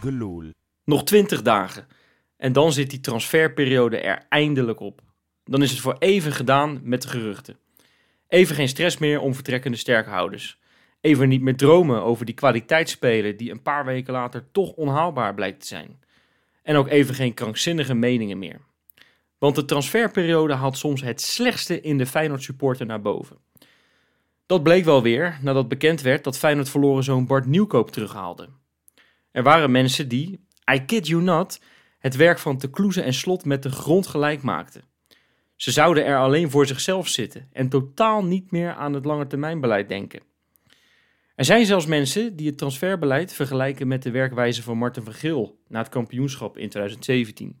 Gelul. Nog 20 dagen. En dan zit die transferperiode er eindelijk op. Dan is het voor even gedaan met de geruchten. Even geen stress meer om vertrekkende sterkhouders. Even niet meer dromen over die kwaliteitsspelen die een paar weken later toch onhaalbaar blijkt te zijn. En ook even geen krankzinnige meningen meer. Want de transferperiode haalt soms het slechtste in de Feyenoord supporter naar boven. Dat bleek wel weer nadat bekend werd dat Feyenoord verloren zo'n Bart Nieuwkoop terughaalde. Er waren mensen die, I kid you not, het werk van Te Kloeze en Slot met de grond gelijk maakten. Ze zouden er alleen voor zichzelf zitten en totaal niet meer aan het langetermijnbeleid denken. Er zijn zelfs mensen die het transferbeleid vergelijken met de werkwijze van Martin van Geel na het kampioenschap in 2017.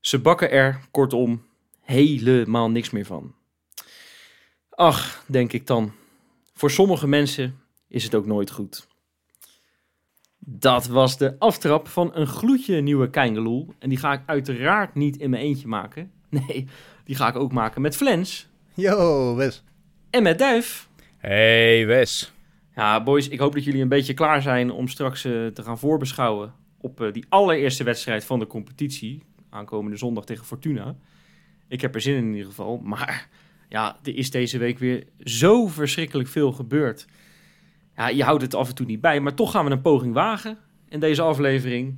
Ze bakken er, kortom, helemaal niks meer van. Ach, denk ik dan, voor sommige mensen is het ook nooit goed. Dat was de aftrap van een gloedje nieuwe Keingeloel. En die ga ik uiteraard niet in mijn eentje maken. Nee, die ga ik ook maken met Flens Yo, Wes. en met Duif. Hey Wes. Ja, boys, ik hoop dat jullie een beetje klaar zijn om straks eh, te gaan voorbeschouwen op eh, die allereerste wedstrijd van de competitie. Aankomende zondag tegen Fortuna. Ik heb er zin in in ieder geval. Maar ja, er is deze week weer zo verschrikkelijk veel gebeurd. Ja, je houdt het af en toe niet bij, maar toch gaan we een poging wagen in deze aflevering.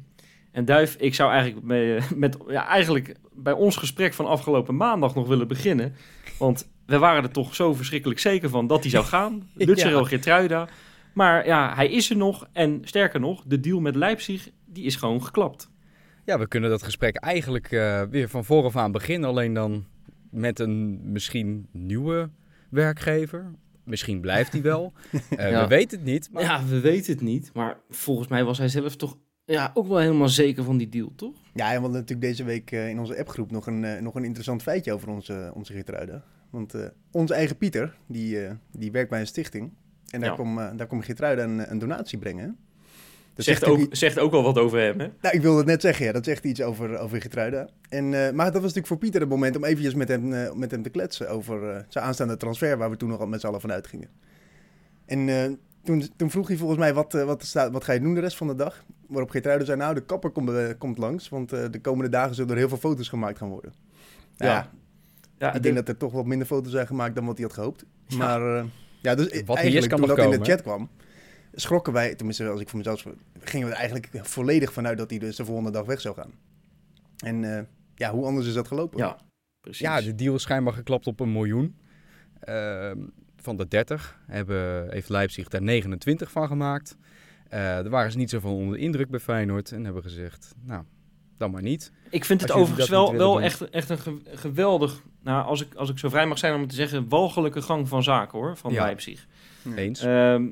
En Duif, ik zou eigenlijk, mee, met, ja, eigenlijk bij ons gesprek van afgelopen maandag nog willen beginnen. Want we waren er toch zo verschrikkelijk zeker van dat hij zou gaan. Lutzero Ja. Maar ja, hij is er nog. En sterker nog, de deal met Leipzig, die is gewoon geklapt. Ja, we kunnen dat gesprek eigenlijk eh, weer van vooraf aan beginnen. Alleen dan met een misschien nieuwe werkgever. Misschien blijft hij wel. Eh, Ja. We weten het niet. Maar... Ja, we weten het niet. Maar volgens mij was hij zelf toch ja, ook wel helemaal zeker van die deal, toch? Ja, en we hadden natuurlijk deze week eh, in onze appgroep nog een, eh, nog een interessant feitje over onze, onze. Want eh, onze eigen Pieter, die, eh, die werkt bij een stichting. En daar Ja. kwam, daar kwam een, een donatie brengen. Dat zegt, zegt ook, ook zegt ook wel wat over hem, hè? Nou, ik wilde het net zeggen, ja. Dat zegt iets over, over Geertruida. En, eh, maar dat was natuurlijk voor Pieter het moment om eventjes met hem, eh, met hem te kletsen over eh, zijn aanstaande transfer, waar we toen nog al met z'n allen van uitgingen. En toen, toen vroeg hij volgens mij, wat, wat, staat, wat ga je doen de rest van de dag? Waarop Geertruida zei, nou, de kapper komt, komt langs, want de komende dagen zullen er heel veel foto's gemaakt gaan worden. Nou, Ja. ja, ik denk dat er toch wat minder foto's zijn gemaakt dan wat hij had gehoopt. Maar ja, dus is, eigenlijk kan toen dat in de chat kwam, schrokken wij, tenminste als ik voor mezelf, gingen we er eigenlijk volledig vanuit dat hij dus de volgende dag weg zou gaan. En eh, ja, hoe anders is dat gelopen? Ja, precies. Ja, de deal is schijnbaar geklapt op een miljoen. Ehm, van de 30 hebben, heeft Leipzig daar 29 van gemaakt. Eh daar waren ze niet zo van onder de indruk bij Feyenoord. En hebben gezegd, nou, dan maar niet. Ik vind het overigens wel, wel echt, echt een ge- geweldig, nou, als ik, als ik zo vrij mag zijn om het te zeggen, walgelijke gang van zaken hoor, van Ja. Leipzig. Eens. Ehm,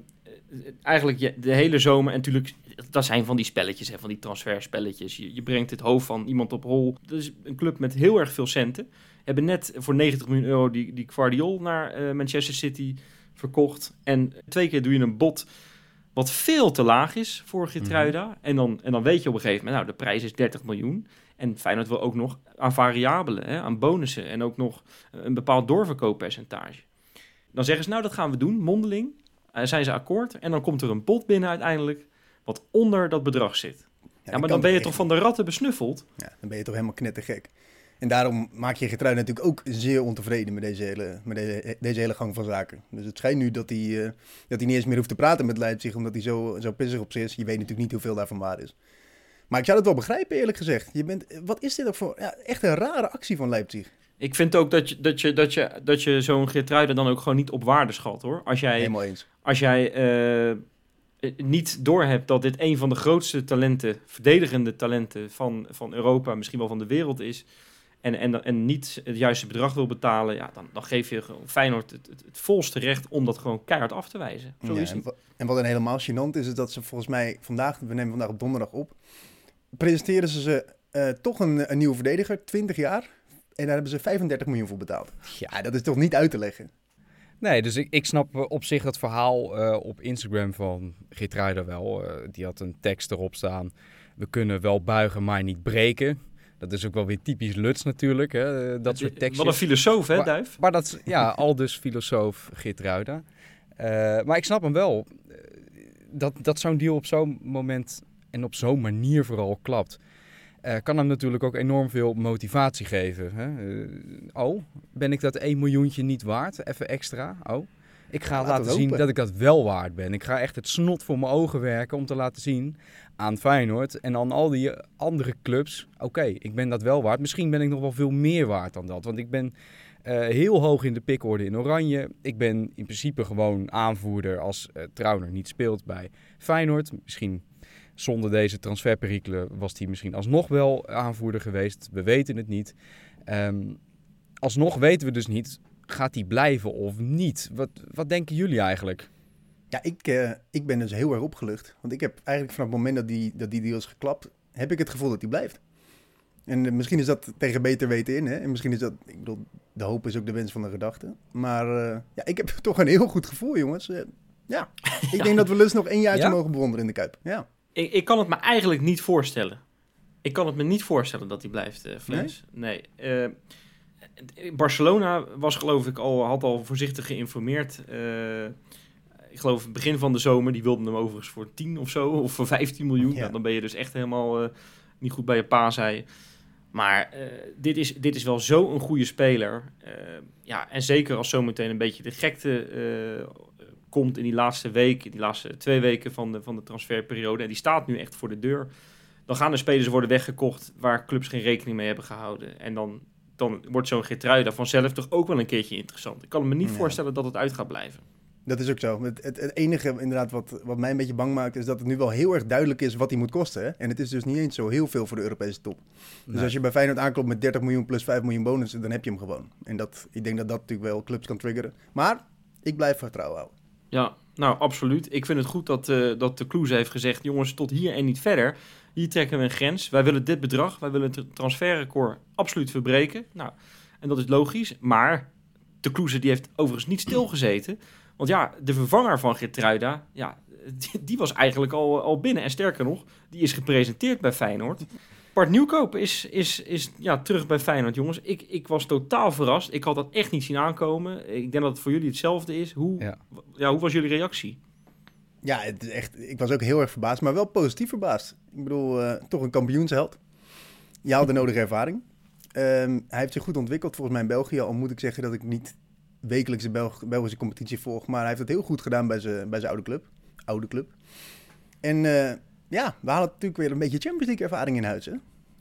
eigenlijk de hele zomer, en natuurlijk, dat zijn van die spelletjes, hè, van die transferspelletjes. Je, je brengt het hoofd van iemand op hol. Dat is een club met heel erg veel centen. Hebben net voor 90 miljoen euro die, die Guardiol naar eh, Manchester City verkocht. En twee keer doe je een bod wat veel te laag is voor Gitruida. en, dan, en dan weet je op een gegeven moment, nou, de prijs is 30 miljoen. En Feyenoord wil ook nog aan variabelen, hè, aan bonussen en ook nog een bepaald doorverkooppercentage. Dan zeggen ze, nou, dat gaan we doen, mondeling. Eh, zijn ze akkoord en dan komt er een bod binnen uiteindelijk wat onder dat bedrag zit. Ja, maar dan ben je toch van de ratten besnuffeld? Ja, dan ben je toch helemaal knettergek. En daarom maak je Geertruida natuurlijk ook zeer ontevreden met deze hele, met deze, deze hele gang van zaken. Dus het schijnt nu dat hij, eh, dat hij niet eens meer hoeft te praten met Leipzig, omdat hij zo, zo pissig op zich is. Je weet natuurlijk niet hoeveel daarvan waar is. Maar ik zou het wel begrijpen, eerlijk gezegd. Je bent, wat is dit ook voor ja, echt een rare actie van Leipzig? Ik vind ook dat je, dat je, dat je, dat je zo'n Geertruida dan ook gewoon niet op waarde schat, hoor. Als jij, Helemaal eens. als jij eh, niet doorhebt dat dit een van de grootste talenten, verdedigende talenten van, van Europa, misschien wel van de wereld is, en, en, en niet het juiste bedrag wil betalen, ja, dan, dan geef je gewoon Feyenoord het, het, het volste recht om dat gewoon keihard af te wijzen. Zo Ja, is en, en wat een helemaal gênant is, is dat ze volgens mij vandaag, we nemen vandaag op donderdag op, presenteren ze ze eh, toch een, een nieuwe verdediger, 20 jaar. En daar hebben ze 35 miljoen voor betaald. Ja, dat is toch niet uit te leggen? Nee, dus ik, ik snap eh, op zich het verhaal eh, op Instagram van Geertruida wel. Eh, die had een tekst erop staan. We kunnen wel buigen, maar niet breken. Dat is ook wel weer typisch Luts natuurlijk, hè? dat soort teksten. Wat een filosoof, hè, Maar- Duif? Maar dat is, ja, al dus filosoof Geertruida. Eh maar ik snap hem wel. Dat, dat zo'n deal op zo'n moment en op zo'n manier vooral klapt, eh, kan hem natuurlijk ook enorm veel motivatie geven. Hè? Eh, oh, ben ik dat 1 miljoentje niet waard? Even extra. Oh. Ik ga Laten zien dat ik dat wel waard ben. Ik ga echt het snot voor mijn ogen werken om te laten zien aan Feyenoord en aan al die andere clubs. Oké, ik ben dat wel waard. Misschien ben ik nog wel veel meer waard dan dat. Want ik ben eh, heel hoog in de pikorde in Oranje. Ik ben in principe gewoon aanvoerder als Trauner niet speelt bij Feyenoord. Misschien zonder deze transferperikelen was hij misschien alsnog wel aanvoerder geweest. We weten het niet. Ehm, alsnog weten we dus niet, gaat hij blijven of niet? Wat, wat denken jullie eigenlijk? Ja, ik, eh, ik ben dus heel erg opgelucht. Want ik heb eigenlijk vanaf het moment dat die, dat die deal is geklapt, heb ik het gevoel dat die blijft. En eh, misschien is dat tegen beter weten in, hè. En misschien is dat, ik bedoel, de hoop is ook de wens van de gedachte. Maar eh, ja, ik heb toch een heel goed gevoel, jongens. Ja, ik denk dat we Lus nog één jaartje Ja? mogen bewonderen in de Kuip. Ja, Ik, ik kan het me eigenlijk niet voorstellen. Ik kan het me niet voorstellen dat hij blijft, eh Flens. Nee. Eh, Barcelona was geloof ik al, had al voorzichtig geïnformeerd. Eh, ik geloof begin van de zomer, die wilden hem overigens voor 10 of zo, of voor 15 miljoen. Ja. Nou, dan ben je dus echt helemaal niet goed bij je pa, zei. Maar dit, is, dit is wel zo'n goede speler. Ja, en zeker als zometeen een beetje de gekte komt in die laatste week, in die laatste twee weken van de, van de transferperiode. En die staat nu echt voor de deur. Dan gaan er spelers worden weggekocht waar clubs geen rekening mee hebben gehouden. En dan, dan wordt zo'n Geertruida vanzelf toch ook wel een keertje interessant. Ik kan me niet Ja. voorstellen dat het uit gaat blijven. dat is ook zo. Het, het, het enige inderdaad wat, wat mij een beetje bang maakt, is dat het nu wel heel erg duidelijk is wat hij moet kosten. Hè? En het is dus niet eens zo heel veel voor de Europese top. Dus als je bij Feyenoord aanklopt met 30 miljoen plus 5 miljoen bonussen, dan heb je hem gewoon. En dat, ik denk dat dat natuurlijk wel clubs kan triggeren. Maar ik blijf vertrouwen houden. Ja, nou absoluut. Ik vind het goed dat, eh, dat de Kloes heeft gezegd: jongens, tot hier en niet verder. Hier trekken we een grens. Wij willen dit bedrag, wij willen het transferrecord absoluut verbreken. Nou, en dat is logisch. Maar de Kloeze die heeft overigens niet stilgezeten. Want ja, de vervanger van Gertruida, ja, die, die was eigenlijk al, al binnen. En sterker nog, die is gepresenteerd bij Feyenoord. Bart Nieuwkoop is, is, is ja, terug bij Feyenoord, jongens. Ik, ik was totaal verrast. Ik had dat echt niet zien aankomen. Ik denk dat het voor jullie hetzelfde is. Hoe, Ja. ja, hoe was jullie reactie? Ja, het is echt, ik was ook heel erg verbaasd, maar wel positief verbaasd. Ik bedoel, eh, toch een kampioensheld. Je had de nodige ervaring. Ehm, hij heeft zich goed ontwikkeld volgens mij in België. Al moet ik zeggen dat ik niet wekelijks de Belg- Belgische competitie volg. Maar hij heeft het heel goed gedaan bij zijn, bij zijn oude club. Oude club. En eh, ja, we halen natuurlijk weer een beetje Champions League ervaring in huis. Hè?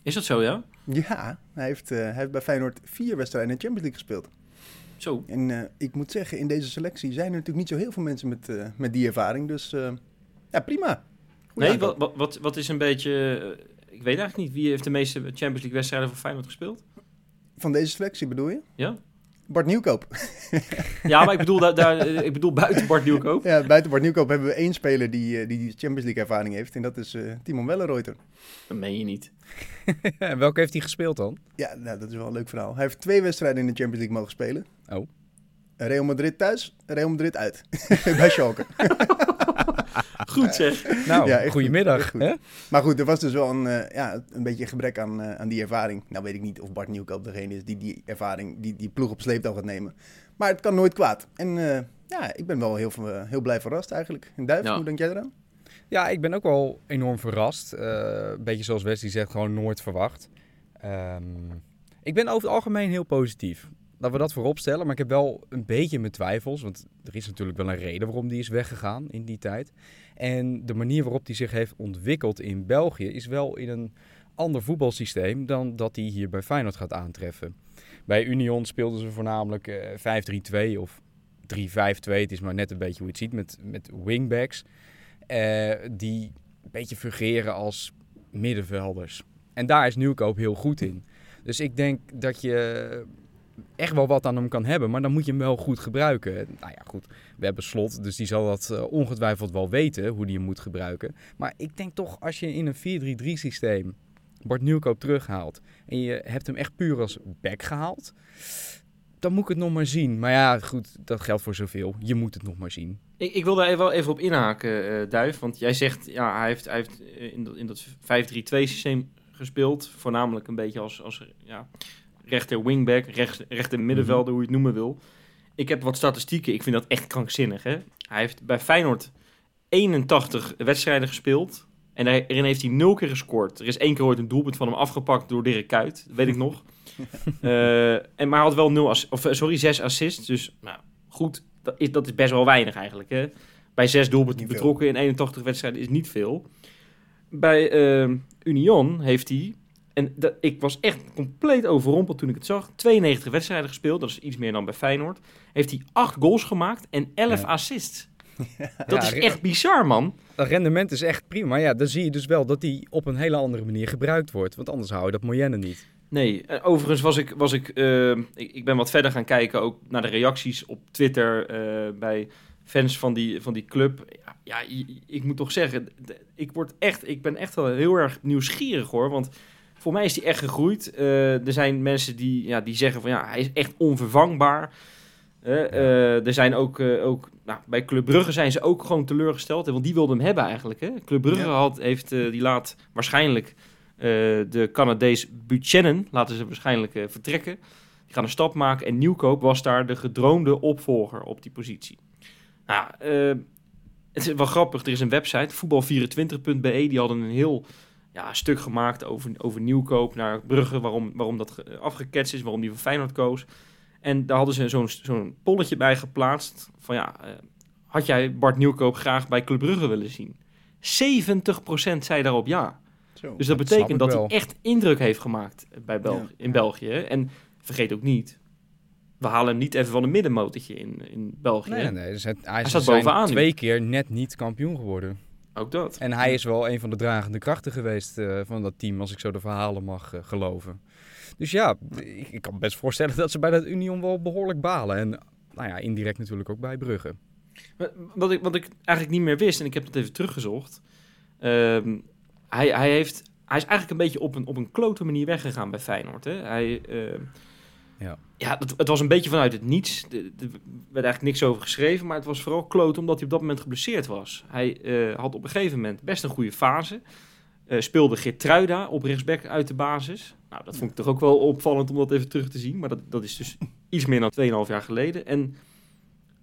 Is dat zo, ja? Ja, hij heeft, eh, hij heeft bij Feyenoord vier wedstrijden in de Champions League gespeeld. Zo. En eh, ik moet zeggen, in deze selectie zijn er natuurlijk niet zo heel veel mensen met, eh, met die ervaring. Dus ja, prima. Goeie Nee, wat, wat, wat, is een beetje... ik weet eigenlijk niet, wie heeft de meeste Champions League wedstrijden voor Feyenoord gespeeld? Van deze selectie bedoel je? Ja? Bart Nieuwkoop. Ja, maar ik bedoel, daar, daar, eh, ik bedoel buiten Bart Nieuwkoop. Ja, buiten Bart Nieuwkoop hebben we één speler die, eh, die die Champions League ervaring heeft. En dat is eh, Timon Wellenreuter. Dat meen je niet. En welke heeft hij gespeeld dan? Ja, nou, dat is wel een leuk verhaal. Hij heeft twee wedstrijden in de Champions League mogen spelen. Oh. Real Madrid thuis, Real Madrid uit. Bij Schalke. Goed zeg. Nou, Ja, goedemiddag. goed, hè? Maar goed, er was dus wel een, eh, ja, een beetje gebrek aan, eh, aan die ervaring. Nou weet ik niet of Bart Nieuwkoop degene is die die ervaring, die, die ploeg op sleeptouw gaat nemen. Maar het kan nooit kwaad. En eh, ja, ik ben wel heel, heel blij verrast eigenlijk. En Duif, Ja. hoe denk jij eraan? Ja, ik ben ook wel enorm verrast. Eh, een beetje zoals Wesley zegt, gewoon nooit verwacht. Ehm, ik ben over het algemeen heel positief. Laten we dat voorop stellen. Maar ik heb wel een beetje mijn twijfels. Want er is natuurlijk wel een reden waarom die is weggegaan in die tijd. En de manier waarop die zich heeft ontwikkeld in België is wel in een ander voetbalsysteem dan dat hij hier bij Feyenoord gaat aantreffen. Bij Union speelden ze voornamelijk eh 5-3-2 of 3-5-2. Het is maar net een beetje hoe je het ziet met, met wingbacks. eh, die een beetje fungeren als middenvelders. En daar is Nieuwkoop heel goed in. Dus ik denk dat je echt wel wat aan hem kan hebben, maar dan moet je hem wel goed gebruiken. Nou ja, goed, we hebben Slot, dus die zal dat eh, ongetwijfeld wel weten, hoe die hem moet gebruiken. Maar ik denk toch, als je in een 4-3-3 systeem Bart Nieuwkoop terughaalt en je hebt hem echt puur als back gehaald, dan moet ik het nog maar zien. Maar ja, goed, dat geldt voor zoveel. Je moet het nog maar zien. Ik, ik wil daar wel even op inhaken, eh, Duif. Want jij zegt, ja, hij heeft, hij heeft eh, in dat, in dat 5-3-2 systeem gespeeld. Voornamelijk een beetje als, als ja, rechter wingback, rechts, rechter middenvelder, hoe je het noemen wil. Ik heb wat statistieken, ik vind dat echt krankzinnig. Hè? Hij heeft bij Feyenoord 81 wedstrijden gespeeld. En daarin heeft hij nul keer gescoord. Er is één keer ooit een doelpunt van hem afgepakt door Dirk Kuyt. Dat weet ik nog. Eh, en, maar hij had wel nul of, eh, sorry, zes assists. Dus nou, goed, dat is, dat is best wel weinig eigenlijk. Hè? Bij zes doelpunten betrokken in 81 wedstrijden is niet veel. Bij eh, Union heeft hij... En dat, ik was echt compleet overrompeld toen ik het zag. 92 wedstrijden gespeeld, dat is iets meer dan bij Feyenoord. Heeft hij 8 goals gemaakt en 11 Ja. assists. Dat Ja, is echt bizar, man. Dat rendement is echt prima. Maar ja, dan zie je dus wel dat die op een hele andere manier gebruikt wordt. Want anders hou je dat Moyenne niet. Nee, eh, overigens was ik, was ik, eh, ik, ik ben wat verder gaan kijken ook naar de reacties op Twitter eh, bij fans van die, van die club. Ja, ja, ik moet toch zeggen, ik, word echt, ik ben echt wel heel erg nieuwsgierig hoor, want voor mij is hij echt gegroeid. Eh, er zijn mensen die, ja, die zeggen van ja, hij is echt onvervangbaar. Eh, eh, er zijn ook, ook nou, bij Club Brugge zijn ze ook gewoon teleurgesteld, want die wilden hem hebben eigenlijk. Hè? Club Brugge had, heeft, die laat waarschijnlijk de Canadees Buchanan laten ze waarschijnlijk vertrekken. Die gaan een stap maken en Nieuwkoop was daar de gedroomde opvolger op die positie. Nou, het is wel grappig. Er is een website, voetbal24.be, die hadden een heel ja, stuk gemaakt over, over Nieuwkoop naar Brugge, waarom, waarom dat ge- afgeketst is, waarom die voor Feyenoord koos. En daar hadden ze zo'n zo'n polletje bij geplaatst van ja, eh, had jij Bart Nieuwkoop graag bij Club Brugge willen zien? 70% zei daarop ja. Zo. Dus dat, betekent dat wel. hij echt indruk heeft gemaakt bij België, Ja. in België. En vergeet ook niet, we halen hem niet even van een middenmotortje in, in België. Nee, nee. Dus het, hij, staat zijn bovenaan nu. twee keer net niet kampioen geworden. Ook dat. En hij is wel een van de dragende krachten geweest eh, van dat team, als ik zo de verhalen mag eh, geloven. Dus ja, ik, ik kan me best voorstellen dat ze bij dat Union wel behoorlijk balen. En nou ja, indirect natuurlijk ook bij Brugge. Wat ik, wat ik eigenlijk niet meer wist, en ik heb dat even teruggezocht. ehm, hij, hij, heeft, hij is eigenlijk een beetje op een, op een klote manier weggegaan bij Feyenoord. Hè? Hij, ehm, Ja. ja het, het was een beetje vanuit het niets. Er er werd eigenlijk niks over geschreven, maar het was vooral kloot omdat hij op dat moment geblesseerd was. Hij eh, had op een gegeven moment best een goede fase. Eh, speelde Geertruida op rechtsback uit de basis. Nou, dat vond ik toch ook wel opvallend om dat even terug te zien. Maar dat, dat is dus iets meer dan 2,5 jaar geleden. En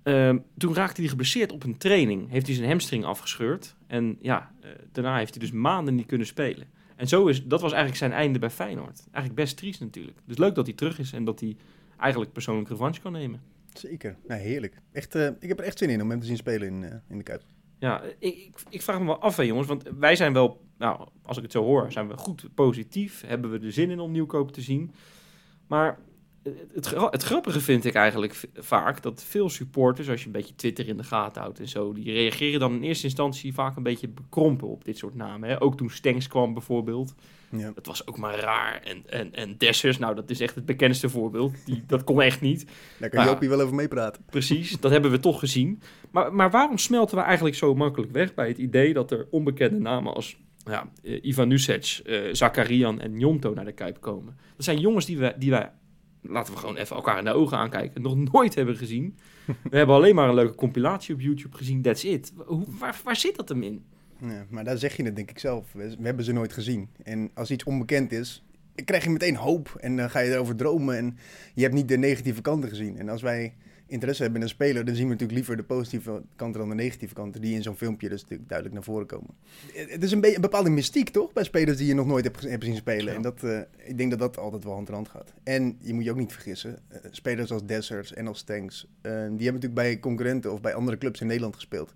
ehm, toen raakte hij geblesseerd op een training. Heeft hij zijn hamstring afgescheurd. En ja, eh, daarna heeft hij dus maanden niet kunnen spelen. En zo is, dat was eigenlijk zijn einde bij Feyenoord. Eigenlijk best triest natuurlijk. Dus leuk dat hij terug is en dat hij eigenlijk persoonlijk revanche kan nemen. Zeker. Nou, heerlijk. Echt, eh, ik heb er echt zin in om hem te zien spelen in, eh, in de Kuip. Ja, ik, ik, ik vraag me wel af, hè, jongens. Want wij zijn wel, nou, als ik het zo hoor, zijn we goed positief. Hebben we er zin in om nieuwkoop te zien. Maar het, het, gra- het grappige vind ik eigenlijk vaak dat veel supporters, als je een beetje Twitter in de gaten houdt en zo, die reageren dan in eerste instantie vaak een beetje bekrompen op dit soort namen. Hè? Ook toen Stenks kwam bijvoorbeeld. Ja. Dat was ook maar raar. En, en, en Dessers, nou, dat is echt het bekendste voorbeeld. Die, dat kon echt niet. Daar kan Nou. Jopie wel over meepraten. Precies, dat hebben we toch gezien. Maar, maar waarom smelten we eigenlijk zo makkelijk weg bij het idee dat er onbekende namen als ja, eh, Ivan Nusic, eh Zakarian en Jonto naar de Kuip komen? Dat zijn jongens die, we, die wij, laten we gewoon even elkaar in de ogen aankijken, nog nooit hebben gezien. We hebben alleen maar een leuke compilatie op YouTube gezien, that's it. Hoe, waar, waar zit dat hem in? Ja, maar daar zeg je het denk ik zelf. We, we hebben ze nooit gezien. En als iets onbekend is, krijg je meteen hoop. En dan ga je erover dromen. En je hebt niet de negatieve kanten gezien. En als wij interesse hebben in een speler, dan zien we natuurlijk liever de positieve kanten dan de negatieve kanten. Die in zo'n filmpje dus natuurlijk duidelijk naar voren komen. Het is een, beetje een bepaalde mystiek, toch? Bij spelers die je nog nooit hebt, gez- hebt zien spelen. Ja. En dat, eh, ik denk dat dat altijd wel hand in hand gaat. En je moet je ook niet vergissen. eh, spelers als Dessers en als Stanks, eh, die hebben natuurlijk bij concurrenten of bij andere clubs in Nederland gespeeld.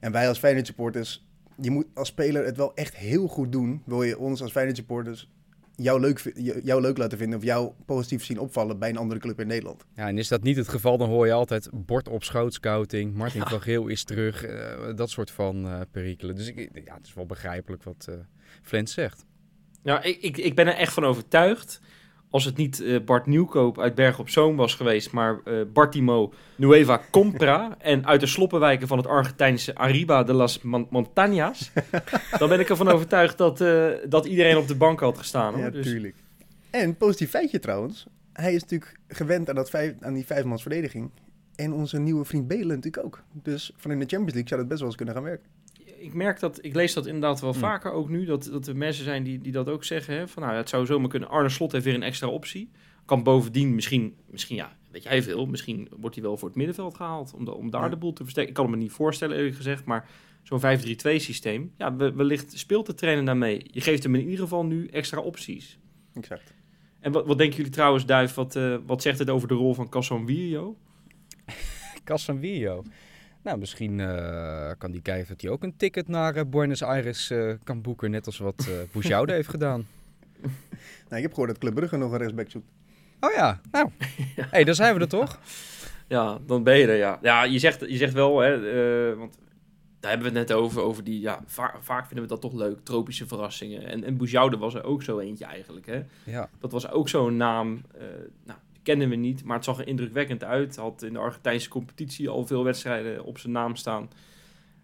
En wij als Feyenoord supporters, je moet als speler het wel echt heel goed doen. Wil je ons als Feyenoord supporters jou leuk, jou leuk laten vinden of jou positief zien opvallen bij een andere club in Nederland. Ja, en is dat niet het geval, dan hoor je altijd bord op schoot scouting. Martin Ja. van Geel is terug. eh, dat soort van eh, perikelen. Dus ik, ja, het is wel begrijpelijk wat eh Flens zegt. Ja, ik, ik, ik ben er echt van overtuigd. Als het niet eh, Bart Nieuwkoop uit Berg op Zoom was geweest, maar eh Bartimo Nueva Compra en uit de sloppenwijken van het Argentijnse Arriba de las Mon- Montañas, dan ben ik ervan overtuigd dat, eh, dat iedereen op de bank had gestaan. Hoor. Ja, dus, tuurlijk. En positief feitje trouwens. Hij is natuurlijk gewend aan, dat vijf, aan die vijfmans verdediging. En onze nieuwe vriend Belen natuurlijk ook. Dus van in de Champions League zou dat best wel eens kunnen gaan werken. Ik merk dat, ik lees dat inderdaad wel Hmm. vaker ook nu, dat, dat er mensen zijn die, die dat ook zeggen. Hè, van nou, het zou zomaar kunnen. Arne Slot heeft weer een extra optie. Kan bovendien misschien, misschien ja, weet jij veel, misschien wordt hij wel voor het middenveld gehaald. Om, da- om daar Ja. de boel te versterken. Ik kan het me niet voorstellen eerlijk gezegd, maar zo'n 5-3-2 systeem, ja, we- wellicht speelt de trainer daarmee. Je geeft hem in ieder geval nu extra opties. Exact. En wat, wat denken jullie trouwens, Duif, wat, eh, wat zegt het over de rol van Casemiro? Casemiro. Nou, misschien eh, kan die kijken dat hij ook een ticket naar eh, Buenos Aires eh, kan boeken. Net als wat eh Boujoude heeft gedaan. Nou, ik heb gehoord dat Club Brugge nog een rechtsback zoekt. Oh ja, nou. hey, daar zijn we er toch? Ja, dan ben je er, ja. Ja, je zegt, je zegt wel, hè, eh, want daar hebben we het net over, over die, ja, va- vaak vinden we dat toch leuk, tropische verrassingen. En, en Boujoude was er ook zo eentje eigenlijk, hè. Ja. Dat was ook zo'n naam, eh, nou, kennen we niet, maar het zag er indrukwekkend uit. Had in de Argentijnse competitie al veel wedstrijden op zijn naam staan.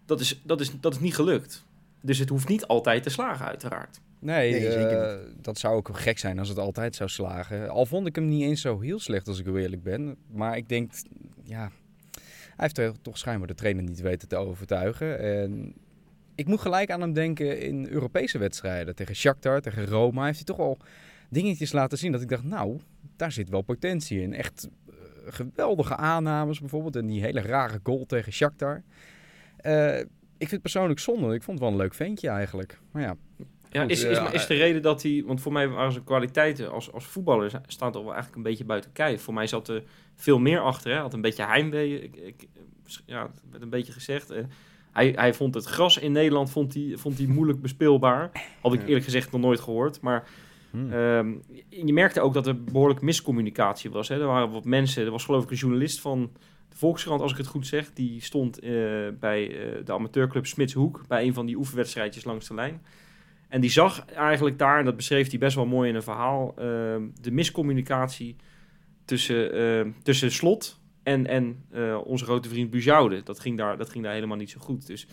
Dat is, dat is, dat is niet gelukt. Dus het hoeft niet altijd te slagen, uiteraard. Nee, Nee, eh, dat zou ook gek zijn als het altijd zou slagen. Al vond ik hem niet eens zo heel slecht als ik heel eerlijk ben. Maar ik denk, ja, hij heeft er toch schijnbaar de trainer niet weten te overtuigen. En ik moet gelijk aan hem denken in Europese wedstrijden. Tegen Shakhtar, tegen Roma heeft hij toch al dingetjes laten zien dat ik dacht, nou, daar zit wel potentie in. Echt eh, geweldige aannames bijvoorbeeld. En die hele rare goal tegen Shakhtar. Eh, ik vind het persoonlijk zonde. Ik vond het wel een leuk ventje eigenlijk. Maar ja, Ja, Goed, is, is, eh, is de reden dat hij... Want voor mij waren zijn kwaliteiten als, als voetballer... staan toch wel eigenlijk een beetje buiten kijf. Voor mij zat er veel meer achter. Hij had een beetje heimwee. Ik, ik, ja, het werd een beetje gezegd. Eh, hij, hij vond het gras in Nederland vond hij, vond hij moeilijk bespeelbaar. Had ik eerlijk gezegd nog nooit gehoord. Maar hm. ehm, je merkte ook dat er behoorlijk miscommunicatie was. Hè. Er waren wat mensen... Er was geloof ik een journalist van... De Volkskrant, als ik het goed zeg, die stond eh, bij eh, de amateurclub Smitshoek bij een van die oefenwedstrijdjes langs de lijn. En die zag eigenlijk daar, en dat beschreef hij best wel mooi in een verhaal, ehm, de miscommunicatie tussen, ehm, tussen Slot en, en eh, onze grote vriend Bujoude. Dat ging, daar, dat ging daar helemaal niet zo goed. Dus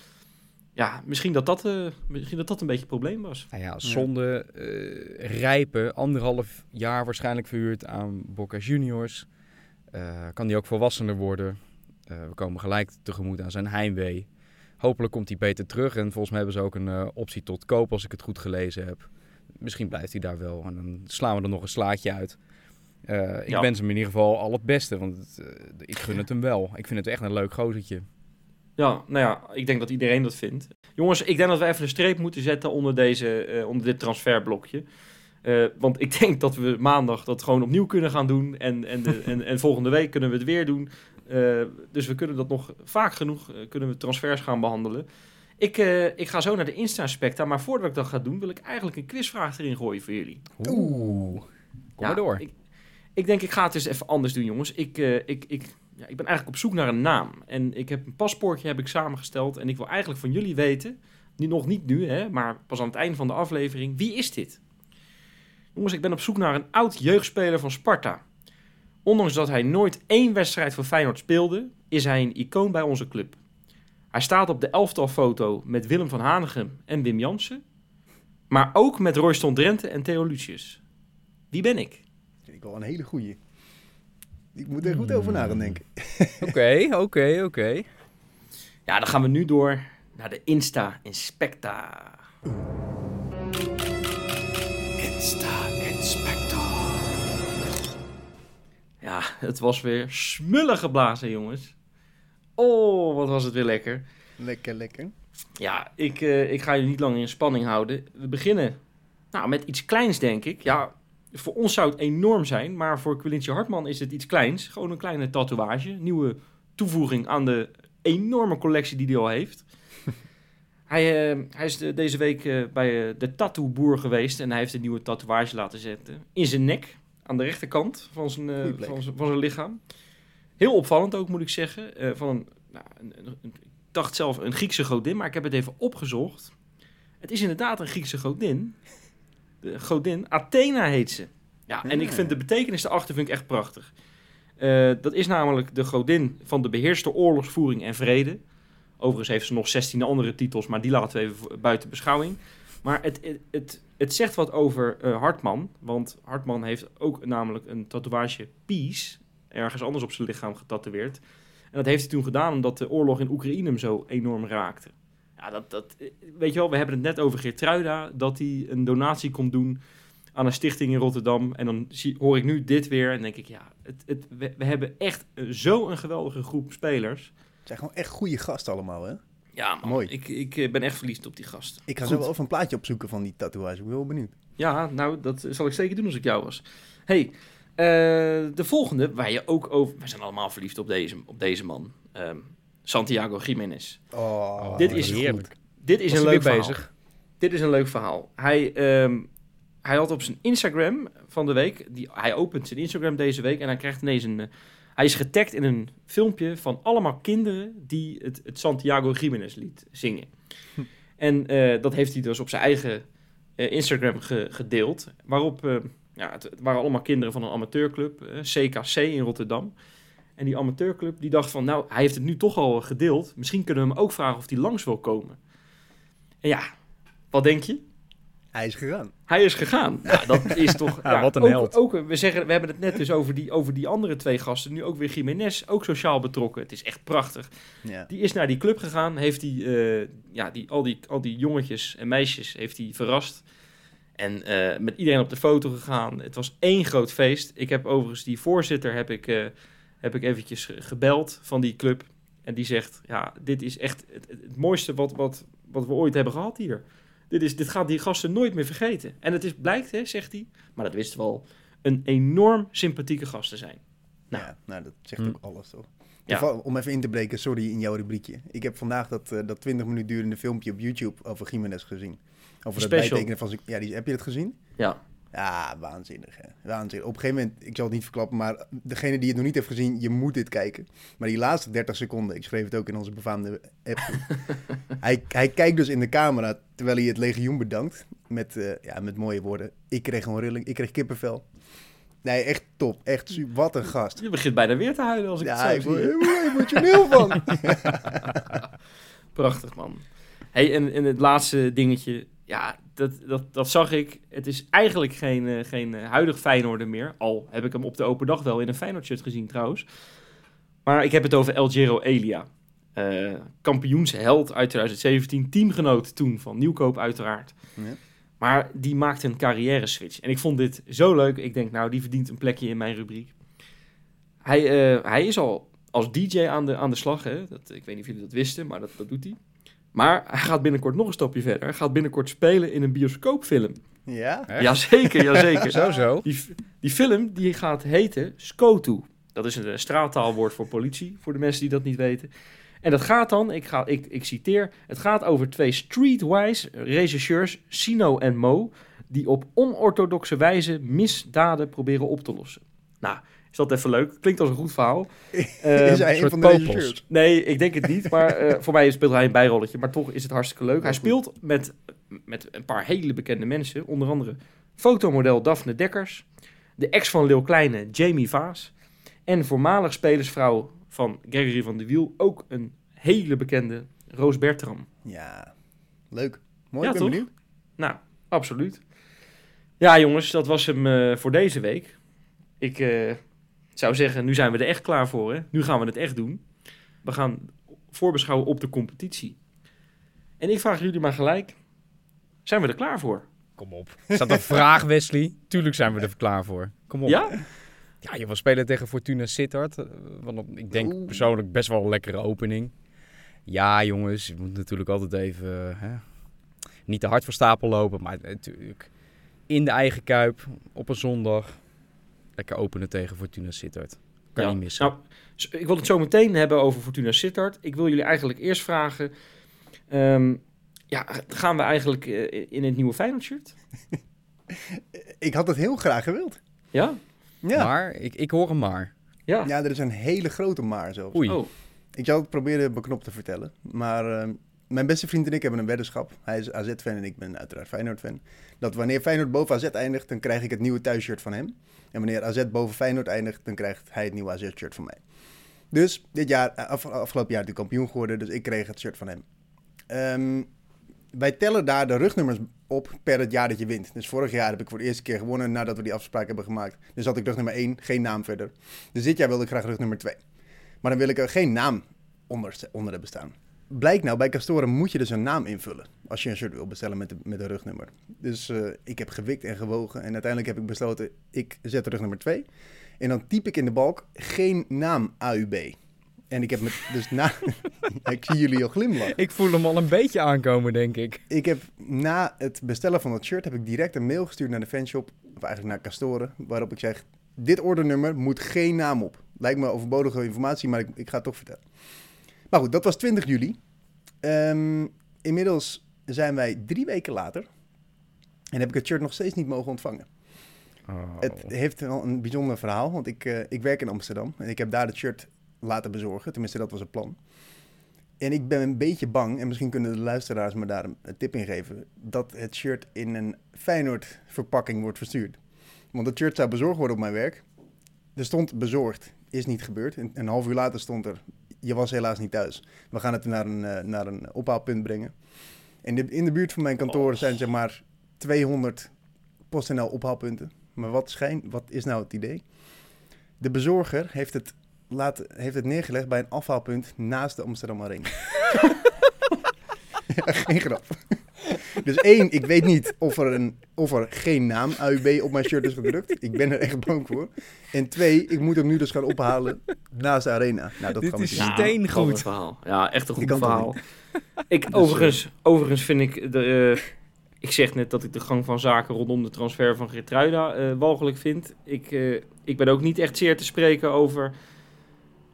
ja, misschien dat dat, eh, misschien dat, dat een beetje het probleem was. Nou ja, zonde, eh, rijpen, anderhalf jaar waarschijnlijk verhuurd aan Boca Juniors. Eh, kan die ook volwassener worden? We komen gelijk tegemoet aan zijn heimwee. Hopelijk komt hij beter terug. En volgens mij hebben ze ook een optie tot koop als ik het goed gelezen heb. Misschien blijft hij daar wel. En dan slaan we er nog een slaatje uit. Ik Ja. wens hem in ieder geval al het beste. Want het, ik gun het hem wel. Ik vind het echt een leuk gozertje. Ja, nou ja, ik denk dat iedereen dat vindt. Jongens, ik denk dat we even een streep moeten zetten onder, deze, eh, onder dit transferblokje. Eh, want ik denk dat we maandag dat gewoon opnieuw kunnen gaan doen. En, en, de, en, en volgende week kunnen we het weer doen. Eh, dus we kunnen dat nog vaak genoeg, kunnen we transfers gaan behandelen. Ik, ik ga zo naar de Insta-specta. Maar voordat ik dat ga doen, wil ik eigenlijk een quizvraag erin gooien voor jullie. Oeh. Kom maar door. Ik, ik denk, ik ga het dus even anders doen, jongens. Ik, ik, ik, ja, ik ben eigenlijk op zoek naar een naam. En ik heb een paspoortje heb ik samengesteld. En ik wil eigenlijk van jullie weten, nu, nog niet nu, hè, maar pas aan het einde van de aflevering. Wie is dit? Jongens, ik ben op zoek naar een oud jeugdspeler van Sparta. Ondanks dat hij nooit één wedstrijd voor Feyenoord speelde, is hij een icoon bij onze club. Hij staat op de elftalfoto met Willem van Hanegem en Wim Jansen. Maar ook met Royston Drenthe en Theo Lucius. Wie ben ik? Ik wel een hele goeie. Ik moet er goed over na gaan denken. Oké, oké, oké. Ja, dan gaan we nu door naar de Insta Inspecta. Insta Inspector. Ja, het was weer smullen geblazen, jongens. Oh, wat was het weer lekker. Lekker, lekker. Ja, ik, eh, ik ga je niet lang in spanning houden. We beginnen nou, met iets kleins, denk ik. Ja, voor ons zou het enorm zijn, maar voor Quilintje Hartman is het iets kleins. Gewoon een kleine tatoeage. Nieuwe toevoeging aan de enorme collectie die hij al heeft. hij, eh, hij is de- deze week eh, bij eh, de tattooboer geweest en hij heeft een nieuwe tatoeage laten zetten. In zijn nek, aan de rechterkant van zijn, van zijn, van zijn lichaam. Heel opvallend ook, moet ik zeggen. Van een, nou, een, een- dacht zelf een Griekse godin, maar ik heb het even opgezocht. Het is inderdaad een Griekse godin. De godin Athena heet ze. Ja, en ik Ah. vind de betekenis erachter vind ik echt prachtig. Eh, dat is namelijk de godin van de beheerste oorlogsvoering en vrede. Overigens heeft ze nog 16 andere titels, maar die laten we even buiten beschouwing. Maar het, het, het, het zegt wat over eh, Hartman. Want Hartman heeft ook namelijk een tatoeage Peace ergens anders op zijn lichaam getatoeëerd. En dat heeft hij toen gedaan omdat de oorlog in Oekraïne hem zo enorm raakte. Ja, dat, dat, weet je wel, we hebben het net over Geertruida, dat hij een donatie komt doen aan een stichting in Rotterdam. En dan zie, hoor ik nu dit weer en denk ik, ja, het, het, we, we hebben echt zo een geweldige groep spelers. Het zijn gewoon echt goede gasten allemaal, hè? Ja, man. Mooi. Ik, ik eh, ben echt verliefd op die gast. Ik ga Goed. zo wel even een plaatje opzoeken van die tatoeage. Ik ben wel benieuwd. Ja, nou, dat zal ik zeker doen als ik jou was. hey, eh, de volgende, waar je ook over... We zijn allemaal verliefd op deze, op deze man. Ehm, Santiago Jiménez. Oh, Dit is heerlijk. Dit is Was een leuk weer verhaal. bezig? Dit is een leuk verhaal. Hij, ehm, hij had op zijn Instagram van de week... Die, hij opent zijn Instagram deze week en hij krijgt ineens een... eh, hij is getagd in een filmpje van allemaal kinderen... die het, het Santiago Jiménez lied zingen. En eh, dat heeft hij dus op zijn eigen eh, Instagram ge- gedeeld. Waarop... eh, ja, het, het waren allemaal kinderen van een amateurclub, CKC in Rotterdam. En die amateurclub die dacht van, nou, hij heeft het nu toch al gedeeld. Misschien kunnen we hem ook vragen of hij langs wil komen. En ja, wat denk je? Hij is gegaan. Hij is gegaan. Nou, dat is toch... Ja, wat een ook, held. Ook, we, zeggen, we hebben het net dus over die, over die andere twee gasten. Nu ook weer Jiménez, ook sociaal betrokken. Het is echt prachtig. Ja. Die is naar die club gegaan, heeft die, eh, ja, die, al, die, al die jongetjes en meisjes heeft hij verrast. En eh, met iedereen op de foto gegaan. Het was één groot feest. Ik heb overigens die voorzitter heb ik, eh, heb ik eventjes ge- gebeld van die club. En die zegt, ja, dit is echt het, mooiste wat, wat, wat we ooit hebben gehad hier. Dit, is, dit gaat die gasten nooit meer vergeten. En het is, blijkt, hè, zegt hij, maar dat wisten we al, een enorm sympathieke gast te zijn. Nou. Ja, nou, dat zegt Hm. ook alles, toch? Ja. Om even in te breken, sorry, in jouw rubriekje. Ik heb vandaag dat, eh, dat 20 minuten durende filmpje op YouTube over Jiménez gezien. Over het bijtekenen van zijn... Ja, die, heb je het gezien? Ja, Ja, waanzinnig, hè. Waanzinnig. Op een gegeven moment, ik zal het niet verklappen, maar degene die het nog niet heeft gezien, je moet dit kijken. Maar die laatste 30 seconden, ik schreef het ook in onze befaamde app. hij, hij kijkt dus in de camera terwijl hij het legioen bedankt. Met, eh, ja, met mooie woorden. Ik kreeg gewoon rilling, ik kreeg kippenvel. Nee, echt top. Echt super. Wat een gast. je begint bijna weer te huilen als ik Ja, het ik zo zie. helemaal emotioneel van. Prachtig, man. Hey, en, en het laatste dingetje. Ja, dat, dat, dat zag ik. Het is eigenlijk geen, eh, geen eh, huidig Feyenoorder meer. Al heb ik hem op de open dag wel in een Feyenoord shirt gezien trouwens. Maar ik heb het over El Giro Elia. Eh, kampioensheld uit 2017. Teamgenoot toen van Nieuwkoop uiteraard. Ja. Maar die maakte een carrière switch. En ik vond dit zo leuk. Ik denk, nou, die verdient een plekje in mijn rubriek. Hij, hij is al als DJ aan de, aan de slag. Hè? Dat, ik weet niet of jullie dat wisten, maar dat, dat doet hij. Maar hij gaat binnenkort nog een stapje verder. Hij gaat binnenkort spelen in een bioscoopfilm. Ja? Echt? Jazeker, jazeker. Zo, zo. Die, film die gaat heten Skotu. Dat is een eh, straattaalwoord voor politie, voor de mensen die dat niet weten. En dat gaat dan, ik, ga, ik, ik citeer, het gaat over twee streetwise regisseurs, Sino en Mo, die op onorthodoxe wijze misdaden proberen op te lossen. Nou, is dat even leuk? Klinkt als een goed verhaal. is Ehm, hij een van de regisseurs? Nee, ik denk het niet. Maar eh, voor mij speelt hij een bijrolletje. Maar toch is het hartstikke leuk. Hij speelt met, met een paar hele bekende mensen. Onder andere fotomodel Daphne Dekkers. De ex van Leeuw Kleine, Jamie Vaas. En voormalig spelersvrouw van Gregory van de Wiel. Ook een hele bekende Roos Bertram. Ja, leuk. Mooi, Ja, ik ben toch? benieuwd. Nou, absoluut. Ja, jongens, dat was hem eh, voor deze week. Ik eh, zou zeggen, nu zijn we er echt klaar voor. Hè? Nu gaan we het echt doen. We gaan voorbeschouwen op de competitie. En ik vraag jullie maar gelijk, zijn we er klaar voor? Kom op. Is dat een vraag, Wesley? Tuurlijk zijn we er klaar voor. Kom op. Ja? Ja, je was spelen tegen Fortuna Sittard. eh, Want ik denk persoonlijk best wel een lekkere opening. Ja, jongens, je moet natuurlijk altijd even eh, hè, niet te hard voor stapel lopen. Maar natuurlijk in de eigen kuip op een zondag lekker openen tegen Fortuna Sittard. Kan Ja. niet missen. Nou, ik wil het zo meteen hebben over Fortuna Sittard. Ik wil jullie eigenlijk eerst vragen... ehm, ja, gaan we eigenlijk eh, in het nieuwe Feyenoord shirt? Ik had het heel graag gewild. Ja? Ja. Maar ik, ik hoor hem maar. Ja. ja, er is een hele grote maar zelfs. Oei. Oh, Ik zal het proberen beknopt te vertellen. Maar eh, mijn beste vriend en ik hebben een weddenschap. Hij is AZ-fan en ik ben uiteraard Feyenoord-fan. Dat wanneer Feyenoord boven AZ eindigt, dan krijg ik het nieuwe thuisshirt van hem. En wanneer AZ boven Feyenoord eindigt, dan krijgt hij het nieuwe AZ-shirt van mij. Dus dit jaar, eh, af, afgelopen jaar natuurlijk kampioen geworden, dus ik kreeg het shirt van hem. Ehm, wij tellen daar de rugnummers op per het jaar dat je wint. Dus vorig jaar heb ik voor de eerste keer gewonnen nadat we die afspraak hebben gemaakt. Dus had ik rugnummer 1, geen naam verder. Dus dit jaar wilde ik graag rugnummer 2. Maar dan wil ik er geen naam onder, onder hebben staan. Blijkt nou, bij Castoren moet je dus een naam invullen. Als je een shirt wil bestellen met, de, met een rugnummer. Dus eh, ik heb gewikt en gewogen. En uiteindelijk heb ik besloten, ik zet rugnummer 2. En dan typ ik in de balk geen naam AUB. En ik heb met, dus na, ik zie jullie al glimlachen. Ik voel hem al een beetje aankomen, denk ik. Ik heb na het bestellen van dat shirt heb ik direct een mail gestuurd naar de fanshop, of eigenlijk naar Castoren, waarop ik zeg, dit ordernummer moet geen naam op. Lijkt me overbodige informatie, maar ik, ik ga het toch vertellen. Maar goed, dat was 20 juli. Ehm, inmiddels zijn wij drie weken later en heb ik het shirt nog steeds niet mogen ontvangen. Oh. Het heeft wel een bijzonder verhaal, want ik, eh, ik werk in Amsterdam en ik heb daar het shirt laten bezorgen. Tenminste, dat was het plan. En ik ben een beetje bang, en misschien kunnen de luisteraars me daar een, tip in geven, dat het shirt in een Feyenoord verpakking wordt verstuurd. Want het shirt zou bezorgd worden op mijn werk. Er stond bezorgd, is niet gebeurd. En een half uur later stond er, je was helaas niet thuis. We gaan het naar een, eh, naar een ophaalpunt brengen. En de, in de buurt van mijn kantoor zijn zeg maar 200 PostNL ophaalpunten. Maar wat, schijn, wat is nou het idee? De bezorger heeft het, laten, heeft het neergelegd bij een afhaalpunt naast de Amsterdam Arena. ja, geen grap. Dus één, ik weet niet of er, een, of er geen naam AUB op mijn shirt is gedrukt. Ik ben er echt bang voor. En twee, ik moet hem nu dus gaan ophalen naast de arena. Nou, dat Dit is. Ja. steengoed. een verhaal. Ja, echt een goed toch verhaal. Ik, overigens, overigens vind ik... De, eh, ik zeg net dat ik de gang van zaken rondom de transfer van Gertruida eh walgelijk vind. Ik, eh, ik ben ook niet echt zeer te spreken over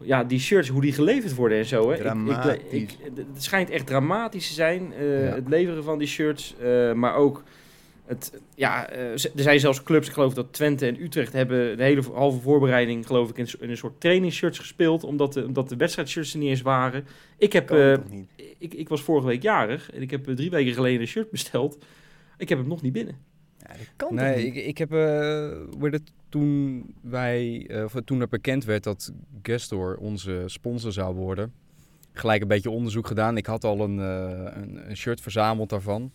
ja, die shirts, hoe die geleverd worden en zo. Hè. Ik- Ik, Dramatisch. ik, het schijnt echt dramatisch te zijn, eh, Ja. het leveren van die shirts. eh, maar ook, het, ja, eh, er zijn zelfs clubs, ik geloof dat Twente en Utrecht hebben de hele halve voorbereiding, geloof ik, in, in een soort trainingsshirts gespeeld. Omdat de, omdat de wedstrijdshirts er niet eens waren. Ik heb... Ik, ik was vorige week jarig en ik heb drie weken geleden een shirt besteld. Ik heb hem nog niet binnen. Ja, dat kan Nee, niet? ik, ik heb, het, toen wij, of toen er bekend werd dat Gastor onze sponsor zou worden, gelijk een beetje onderzoek gedaan. Ik had al een, eh, een, een shirt verzameld daarvan.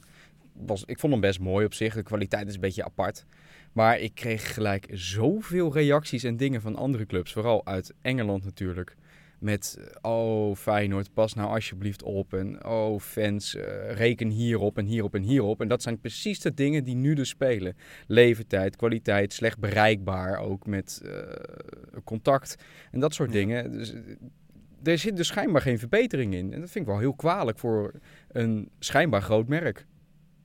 Was, ik vond hem best mooi op zich, de kwaliteit is een beetje apart. Maar ik kreeg gelijk zoveel reacties en dingen van andere clubs, vooral uit Engeland natuurlijk. Met, oh Feyenoord, pas nou alsjeblieft op. En oh fans, eh, reken hierop en hierop en hierop. En dat zijn precies de dingen die nu dus spelen. Leeftijd, kwaliteit, slecht bereikbaar ook met eh, contact en dat soort Ja. dingen. Dus, eh, er zit dus schijnbaar geen verbetering in. En dat vind ik wel heel kwalijk voor een schijnbaar groot merk.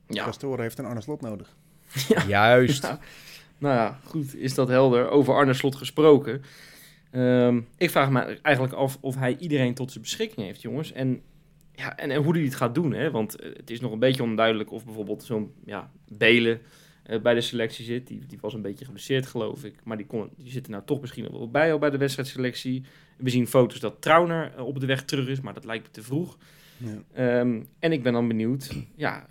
Ja, Pastoren heeft een Arne Slot nodig. Juist. Ja. nou ja, goed, is dat helder. Over Arne Slot gesproken. Ehm, ik vraag me eigenlijk af of hij iedereen tot zijn beschikking heeft, jongens. En, ja, en, en hoe hij het gaat doen, hè? Want eh, het is nog een beetje onduidelijk of bijvoorbeeld zo'n ja, Belen eh, bij de selectie zit. Die, die was een beetje geblesseerd, geloof ik. Maar die, kon, die zit er nou toch misschien wel bij al bij de wedstrijdselectie. We zien foto's dat Trauner eh, op de weg terug is, maar dat lijkt me te vroeg. Ja. Ehm, en ik ben dan benieuwd, ja,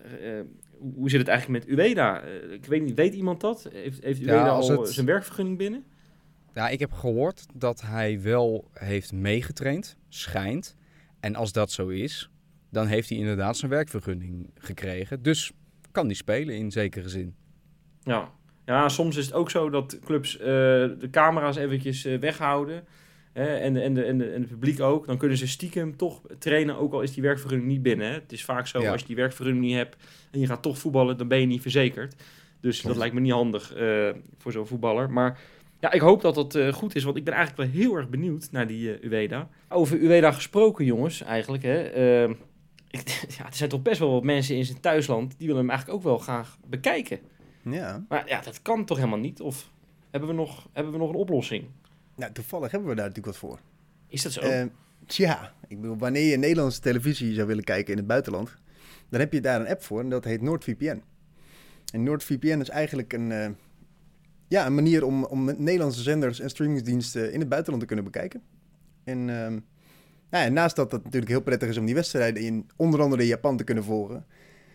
hoe- zit het eigenlijk met Ueda? Ik weet niet, weet iemand dat? Heeft, heeft Ueda al het- zijn werkvergunning binnen? Ja, ik heb gehoord dat hij wel heeft meegetraind, schijnt. En als dat zo is, dan heeft hij inderdaad zijn werkvergunning gekregen. Dus kan hij spelen in zekere zin. Ja. ja, soms is het ook zo dat clubs eh, de camera's eventjes eh, weghouden. Hè, en, de, en, de, en, de, en het publiek ook. Dan kunnen ze stiekem toch trainen, ook al is die werkvergunning niet binnen. Hè. Het is vaak zo, Ja. als je die werkvergunning niet hebt en je gaat toch voetballen, dan ben je niet verzekerd. Dus dat lijkt me niet handig eh, voor zo'n voetballer. Maar ja, ik hoop dat dat eh, goed is, want ik ben eigenlijk wel heel erg benieuwd naar die eh, Ueda. Over Ueda gesproken, jongens, eigenlijk. Hè. Ehm, ik, ja, er zijn toch best wel wat mensen in zijn thuisland, die willen hem eigenlijk ook wel graag bekijken. Ja. Maar ja, dat kan toch helemaal niet? Of hebben we nog, hebben we nog een oplossing? Nou, toevallig hebben we daar natuurlijk wat voor. Is dat zo? Eh, tja, ik bedoel, wanneer je Nederlandse televisie zou willen kijken in het buitenland, dan heb je daar een app voor en dat heet NordVPN. En NordVPN is eigenlijk een, eh, ja, een manier om, om Nederlandse zenders en streamingsdiensten in het buitenland te kunnen bekijken. En ehm, nou ja, naast dat het natuurlijk heel prettig is om die wedstrijden in onder andere in Japan te kunnen volgen,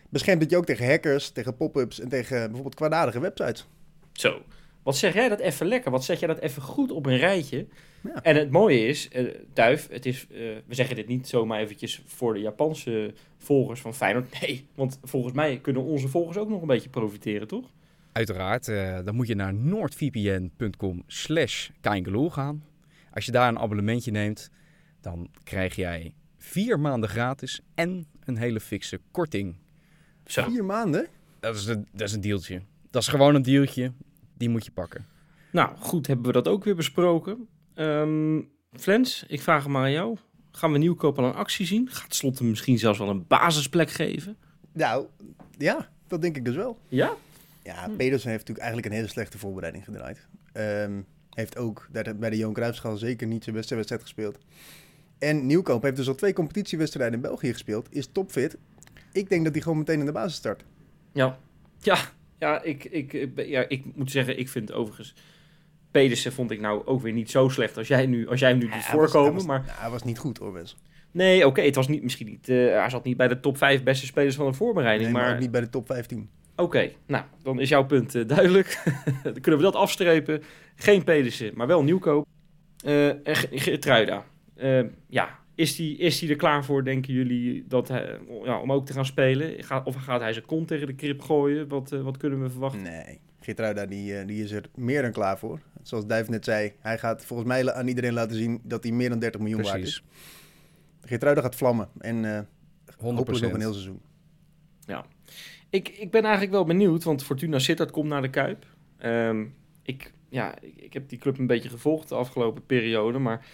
beschermt het je ook tegen hackers, tegen pop-ups en tegen bijvoorbeeld kwaadaardige websites. Zo. Wat zeg jij dat even lekker? Wat zeg jij dat even goed op een rijtje? Ja. En het mooie is, eh Duif, het is, eh, we zeggen dit niet zomaar eventjes voor de Japanse volgers van Feyenoord. Nee, want volgens mij kunnen onze volgers ook nog een beetje profiteren, toch? Uiteraard, eh, dan moet je naar noordvpn.com slash gaan. Als je daar een abonnementje neemt, dan krijg jij vier maanden gratis en een hele fikse korting. Zo. Vier maanden? Dat is, een, dat is een deeltje. Dat is gewoon een deeltje. Die moet je pakken. Nou, goed, hebben we dat ook weer besproken. Ehm, Flens, ik vraag het maar aan jou. Gaan we Nieuwkoop al een actie zien? Gaat Slot hem misschien zelfs wel een basisplek geven? Nou, ja, dat denk ik dus wel. Ja? Ja, Pedersen heeft natuurlijk eigenlijk een hele slechte voorbereiding gedraaid. Ehm, heeft ook bij de Johan Cruijffschaal zeker niet zijn beste wedstrijd gespeeld. En Nieuwkoop heeft dus al twee competitiewedstrijden in België gespeeld. Is topfit. Ik denk dat hij gewoon meteen in de basis start. Ja. Ja, ja, ik, ik, ja, ik moet zeggen, ik vind overigens... Pedersen vond ik nou ook weer niet zo slecht als jij, nu, als jij hem nu doet Hij was- voorkomen. hij was, maar nou, hij was niet goed hoor, Wes. nee, oké, het was niet, misschien niet... eh, hij zat niet bij de top 5 beste spelers van de voorbereiding. Nee, maar maar ook niet bij de top 15. Oké, nou, dan is jouw punt eh, duidelijk. dan kunnen we dat afstrepen. Geen Pedersen, maar wel nieuwkoop. En. Eh, ja, is die, is die er klaar voor, denken jullie, dat hij, ja, om ook te gaan spelen? Gaat, of gaat hij zijn kont tegen de krip gooien? Wat, wat kunnen we verwachten? Nee, Geertruida die, die is er meer dan klaar voor. Zoals Duif net zei, hij gaat volgens mij aan iedereen laten zien dat hij meer dan 30 miljoen waard is. Geertruida gaat vlammen en eh 100%. hopelijk nog een heel seizoen. Ik, ik ben eigenlijk wel benieuwd, want Fortuna Sittard komt naar de Kuip. Ehm, ik, ja, ik, ik heb die club een beetje gevolgd de afgelopen periode, maar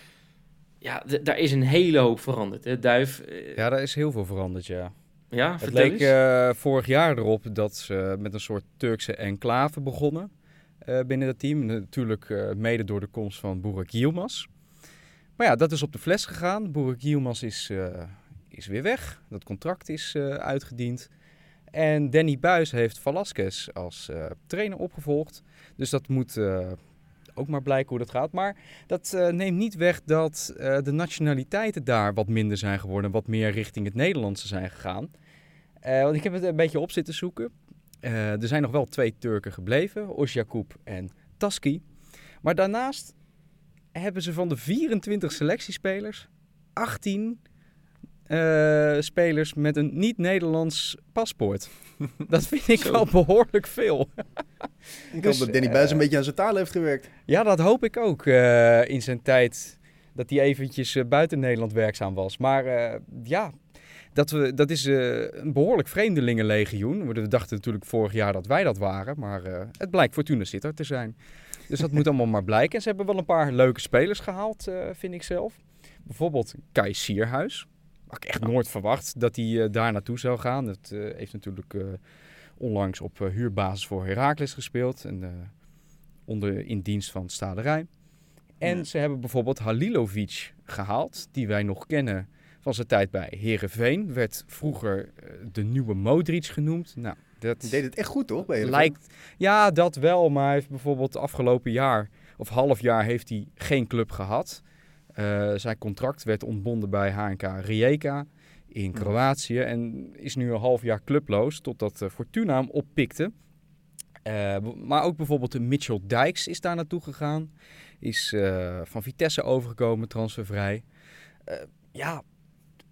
ja, daar is een hele hoop veranderd. Hè? Duif, eh, Ja, daar is heel veel veranderd, ja. ja, Het vertel leek eh, vorig jaar erop dat ze met een soort Turkse enclave begonnen eh, binnen dat team. Natuurlijk mede door de komst van Burak Yilmaz. Maar ja, dat is op de fles gegaan. Burak Yilmaz is, is weer weg. Dat contract is uitgediend. En Danny Buis heeft Velasquez als eh, trainer opgevolgd. Dus dat moet eh, ook maar blijken hoe dat gaat. Maar dat eh, neemt niet weg dat de nationaliteiten daar wat minder zijn geworden. Wat meer richting het Nederlandse zijn gegaan. Want ik heb het een beetje op zitten zoeken. Er zijn nog wel twee Turken gebleven. Osjakoub en Taski. Maar daarnaast hebben ze van de 24 selectiespelers 18 eh, spelers met een niet-Nederlands paspoort. Dat vind ik wel behoorlijk veel. Ik Dus, hoop dat Danny eh, Buis een beetje aan zijn taal heeft gewerkt. Ja, dat hoop ik ook eh, in zijn tijd dat hij eventjes eh, buiten Nederland werkzaam was. Maar eh, ja, dat, we, dat is eh, een behoorlijk vreemdelingenlegioen. We dachten natuurlijk vorig jaar dat wij dat waren, maar eh, het blijkt Fortuna Sittard te zijn. Dus dat moet allemaal maar blijken. En ze hebben wel een paar leuke spelers gehaald, eh, vind ik zelf. Bijvoorbeeld Kai Sierhuis. Had ik echt nooit verwacht dat hij eh, daar naartoe zou gaan. Dat eh, heeft natuurlijk eh, onlangs op huurbasis voor Heracles gespeeld. En onder in dienst van Staderij. En Ja. ze hebben bijvoorbeeld Halilovic gehaald, die wij nog kennen van zijn tijd bij Herenveen. Werd vroeger de nieuwe Modric genoemd. Nou, dat Die deed het echt goed, toch? Bij lijkt. Ja, dat wel. Maar hij heeft bijvoorbeeld afgelopen jaar of half jaar heeft hij geen club gehad. Eh, zijn contract werd ontbonden bij HNK Rijeka in Ja. Kroatië en is nu een half jaar clubloos totdat eh, Fortuna hem oppikte. Eh, maar ook bijvoorbeeld de Mitchell Dijks is daar naartoe gegaan. Is van Vitesse overgekomen, transfervrij. Ja,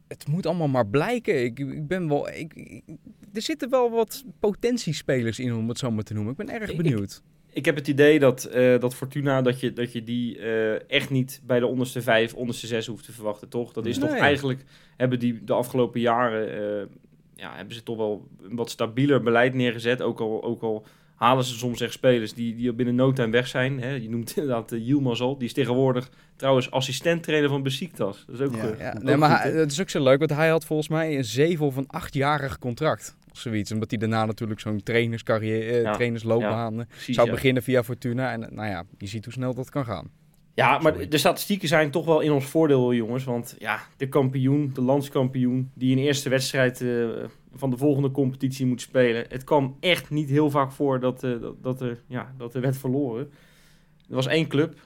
het moet allemaal maar blijken. Ik, ik ben wel, ik, ik- er zitten wel wat potentiespelers in, om het zo maar te noemen. Ik ben erg benieuwd. Ik heb het idee dat, eh, dat Fortuna, dat je, dat je die eh, echt niet bij de onderste vijf, onderste zes hoeft te verwachten, toch? Dat is toch eigenlijk, hebben die de afgelopen jaren, eh, ja, hebben ze toch wel een wat stabieler beleid neergezet. Ook al, ook al halen ze soms echt spelers die, die binnen no time weg zijn. Hè? Je noemt inderdaad uh, Yilmaz al, die is tegenwoordig trouwens assistent-trainer van Besiktas. Dat is ook, Ja. Ja, ook nee, maar goed, hij- hè? het is ook zo leuk, want hij had volgens mij een zeven of een achtjarig contract. Of zoiets, omdat hij daarna natuurlijk zo'n trainerscarrière, eh, Ja, trainersloopbaan Precies, zou beginnen via Fortuna. En eh, nou ja, je ziet hoe snel dat kan gaan. Ja, maar Sorry. de statistieken zijn toch wel in ons voordeel, jongens. Want ja, de kampioen, de landskampioen, die een eerste wedstrijd eh, van de volgende competitie moet spelen. Het kwam echt niet heel vaak voor dat, eh, dat, dat, er, ja, dat er werd verloren. Er was één club,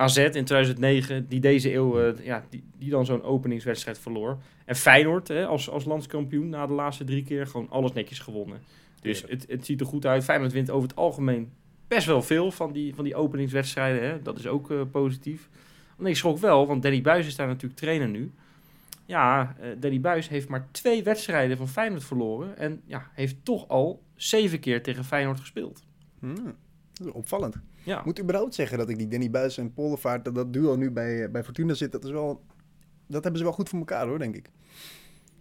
AZ in 2009, die deze eeuw eh, ja, die, die dan zo'n openingswedstrijd verloor. En Feyenoord hè, als, als landskampioen na de laatste drie keer gewoon alles netjes gewonnen. Dus het, het ziet er goed uit. Feyenoord wint over het algemeen best wel veel van die, van die openingswedstrijden. Hè? Dat is ook eh, positief. Want ik schrok wel, want Danny Buis is daar natuurlijk trainer nu. Ja, eh, Danny Buis heeft maar twee wedstrijden van Feyenoord verloren. En ja, heeft toch al zeven keer tegen Feyenoord gespeeld. Hmm, dat is opvallend. Ja, Ik moet überhaupt zeggen dat ik die Danny Buis en Pollevaart, dat, dat duo nu bij, eh, bij Fortuna zit, dat is wel... Dat hebben ze wel goed voor elkaar hoor, denk ik.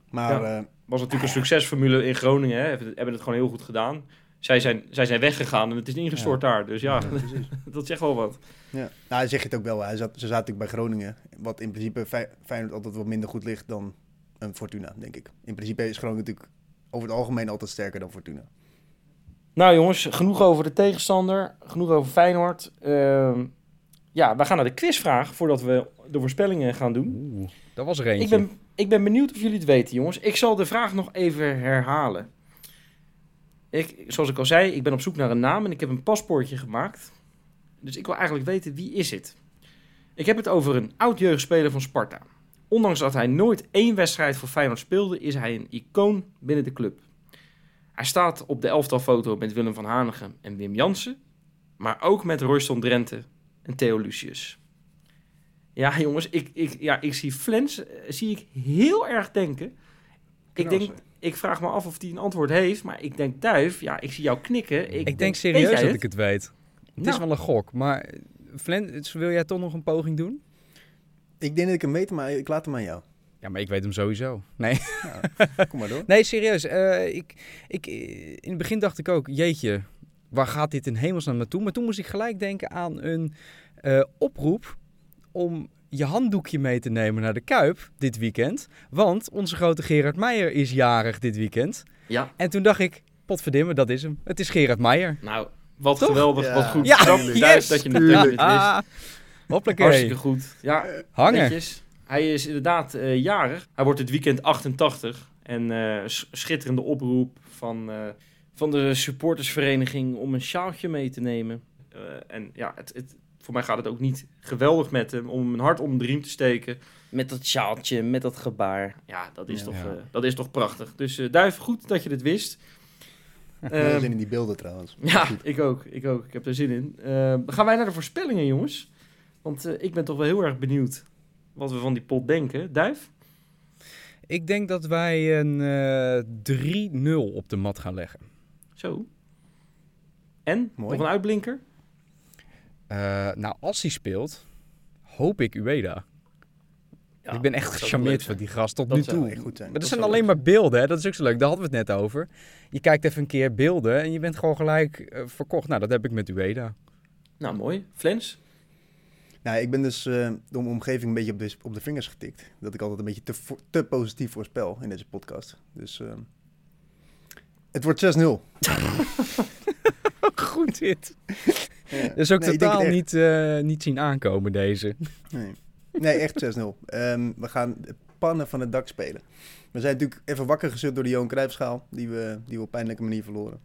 Maar Ja. eh, was natuurlijk een succesformule in Groningen. Hè? Hebben het gewoon heel goed gedaan. zij zijn, zij zijn weggegaan en het is ingestort daar. Dus ja, dat zegt wel wat. Ja. Nou, zeg je het ook wel. Hij zat, ze zaten natuurlijk bij Groningen. Wat in principe Fey- Feyenoord altijd wat minder goed ligt dan een Fortuna, denk ik. In principe is Groningen natuurlijk over het algemeen altijd sterker dan Fortuna. Nou jongens, genoeg over de tegenstander. Genoeg over Feyenoord. Ehm, ja, we gaan naar de quizvraag voordat we de voorspellingen gaan doen. Oeh, dat was er eentje. Ik ben, ik ben benieuwd of jullie het weten, jongens. Ik zal de vraag nog even herhalen. Ik, zoals ik al zei, ik ben op zoek naar een naam en ik heb een paspoortje gemaakt. Dus ik wil eigenlijk weten wie is het. Ik heb het over een oud jeugdspeler van Sparta. Ondanks dat hij nooit één wedstrijd voor Feyenoord speelde, is hij een icoon binnen de club. Hij staat op de elftalfoto met Willem van Hanegem en Wim Jansen, maar ook met Royston Drenthe en Theo Lucius. Ja, jongens, ik, ik, ja, ik zie Flens eh, zie ik heel erg denken. Ik, denk, ik vraag me af of hij een antwoord heeft, maar ik denk Duif, ja, ik zie jou knikken. Ik, Ik denk serieus dat ik het weet. Het is Nou. wel een gok, maar eh, Flens, wil jij toch nog een poging doen? Ik denk dat ik hem weet, maar ik laat hem aan jou. Ja, maar ik weet hem sowieso. Nee, Kom maar door. nee serieus. eh, ik, ik, eh, in het begin dacht ik ook, jeetje, waar gaat dit in hemelsnaam naartoe? Maar toen moest ik gelijk denken aan een eh, oproep om je handdoekje mee te nemen naar de Kuip dit weekend. Want onze grote Gerard Meijer is jarig dit weekend. Ja, En toen dacht ik, potverdimme, dat is hem. Het is Gerard Meijer. nou, wat Toch? geweldig, Ja. wat goed. Ja. Duif, yes! dat je het het wist. Ah, hoppakee. Hartstikke goed. Ja, Hangen. netjes. Hij is inderdaad eh, jarig. Hij wordt dit weekend 88. En eh, schitterende oproep van, eh, van de supportersvereniging om een sjaaltje mee te nemen. Eh, en ja, het, het, voor mij gaat het ook niet geweldig met hem om een hart om de riem te steken. Met dat sjaaltje, met dat gebaar. Ja, dat is, Ja. toch, Ja. eh, dat is toch prachtig. Dus eh Duif, goed dat je dit wist. Ik Ehm, heb zin in die beelden trouwens. ja, ik ook. Ik ook. Ik heb er zin in. Eh, gaan wij naar de voorspellingen, jongens? Want eh, ik ben toch wel heel erg benieuwd wat we van die pot denken. Duif? Ik denk dat wij een eh 3-0 op de mat gaan leggen. Zo. En? Mooi. Nog een uitblinker? Eh, nou, als hij speelt, hoop ik Ueda. Ja, ik ben echt gecharmeerd van die gast tot Dat nu toe. Goed. Maar dat, dat zijn alleen leuk maar beelden, hè? dat is ook zo leuk. Daar hadden we het net over. Je kijkt even een keer beelden en je bent gewoon gelijk eh, verkocht. Nou, dat heb ik met Ueda. Nou, mooi. Flens? Nou, ik ben dus eh, door mijn omgeving een beetje op de, op de vingers getikt. Dat ik altijd een beetje te, te positief voorspel in deze podcast. Dus eh, het wordt 6-0. Goed dit. Ja. Is ook Nee, totaal niet, eh, niet zien aankomen, deze. Nee, nee echt 6-0. Ehm, we gaan de pannen van het dak spelen. We zijn natuurlijk even wakker gezet door de Johan Cruijffschaal, die we, die we op pijnlijke manier verloren.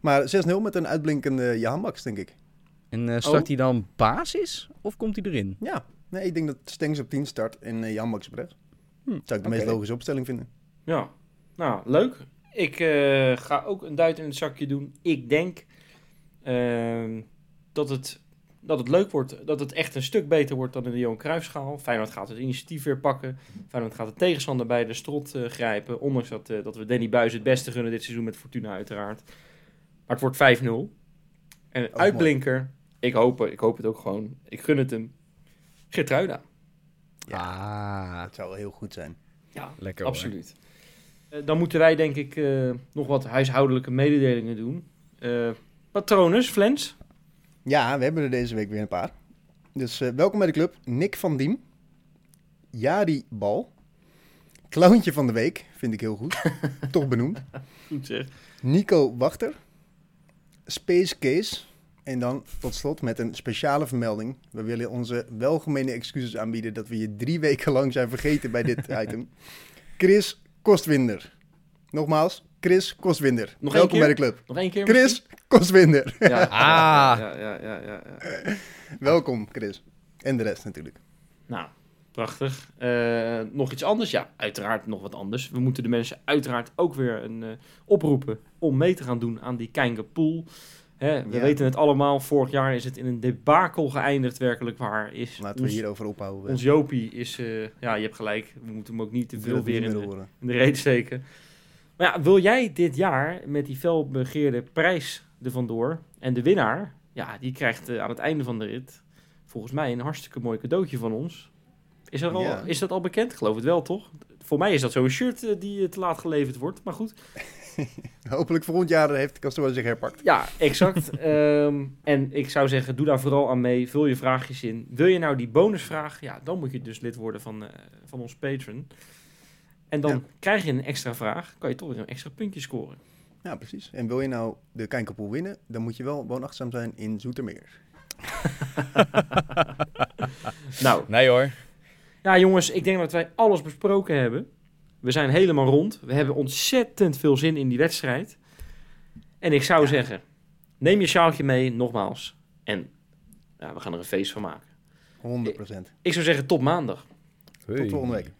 Maar 6-0 met een uitblinkende Jan Max, denk ik. En eh, start Oh. hij dan basis of komt hij erin? Ja, nee, ik denk dat Stengs op 10 start en eh, Jan Max op rechts. Hm, Zou ik de meest logische opstelling vinden. Ja. Nou, leuk. Ik eh, ga ook een duit in het zakje doen. Ik denk ehm, dat, het, dat het leuk wordt. Dat het echt een stuk beter wordt dan in de Johan Cruijffschaal. Feyenoord gaat het initiatief weer pakken. Feyenoord gaat de tegenstander bij de strot eh, grijpen. Ondanks dat, eh, dat we Danny Buis het beste gunnen dit seizoen met Fortuna uiteraard. Maar het wordt 5-0. En een Ook uitblinker. Ik hoop, ik hoop het ook gewoon. Ik gun het hem. Gertruida. Ah, Dat zou wel heel goed zijn. Ja, lekker hoor. Absoluut. Eh, dan moeten wij denk ik eh, nog wat huishoudelijke mededelingen doen. Eh patronus, Flens. Ja, we hebben er deze week weer een paar. Dus eh, welkom bij de club. Nick van Diem. Jari Bal. Clowntje van de week, vind ik heel goed. Toch benoemd. Goed zeg. Nico Wachter. Space Case. En dan tot slot met een speciale vermelding. We willen onze welgemene excuses aanbieden dat we je drie weken lang zijn vergeten bij dit item. Chris Kostwinder. Nogmaals, Chris Kostwinder. Nog welkom bij de club. Nog één keer Chris Kostwinder. Ja, Ah. Ja, ja, ja, ja, ja. welkom, Chris. En de rest natuurlijk. Nou, prachtig. Eh, nog iets anders? Ja, uiteraard nog wat anders. We moeten de mensen uiteraard ook weer een, eh, oproepen om mee te gaan doen aan die Keinge Pool. Hè, we Ja. weten het allemaal, vorig jaar is het in een debakel geëindigd, werkelijk waar. Is Laten we hierover ophouden. ons Jopie is, eh, ja, je hebt gelijk, we moeten hem ook niet te veel weer in de, horen. in de reet steken. Maar ja, wil jij dit jaar met die felbegeerde prijs er vandoor en de winnaar, ja, die krijgt eh, aan het einde van de rit volgens mij een hartstikke mooi cadeautje van ons. Is dat al, Ja. is dat al bekend? Geloof het wel, toch? Voor mij is dat zo'n shirt eh, die te laat geleverd wordt, maar goed. Hopelijk volgend jaar heeft Castro zich herpakt. Ja, exact. Ehm, en ik zou zeggen, doe daar vooral aan mee. Vul je vraagjes in. Wil je nou die bonusvraag? Ja, dan moet je dus lid worden van, eh, van ons patron. En dan Ja. krijg je een extra vraag. Kan je toch weer een extra puntje scoren. Ja, precies. En wil je nou de Kijkerpool winnen, dan moet je wel woonachtig zijn in Zoetermeer. Nou, Nee hoor. ja jongens, ik denk dat wij alles besproken hebben. We zijn helemaal rond. We hebben ontzettend veel zin in die wedstrijd. En ik zou zeggen, neem je sjaaltje mee, nogmaals. En ja, we gaan er een feest van maken. 100%. Ik zou zeggen, tot maandag. Tot volgende week.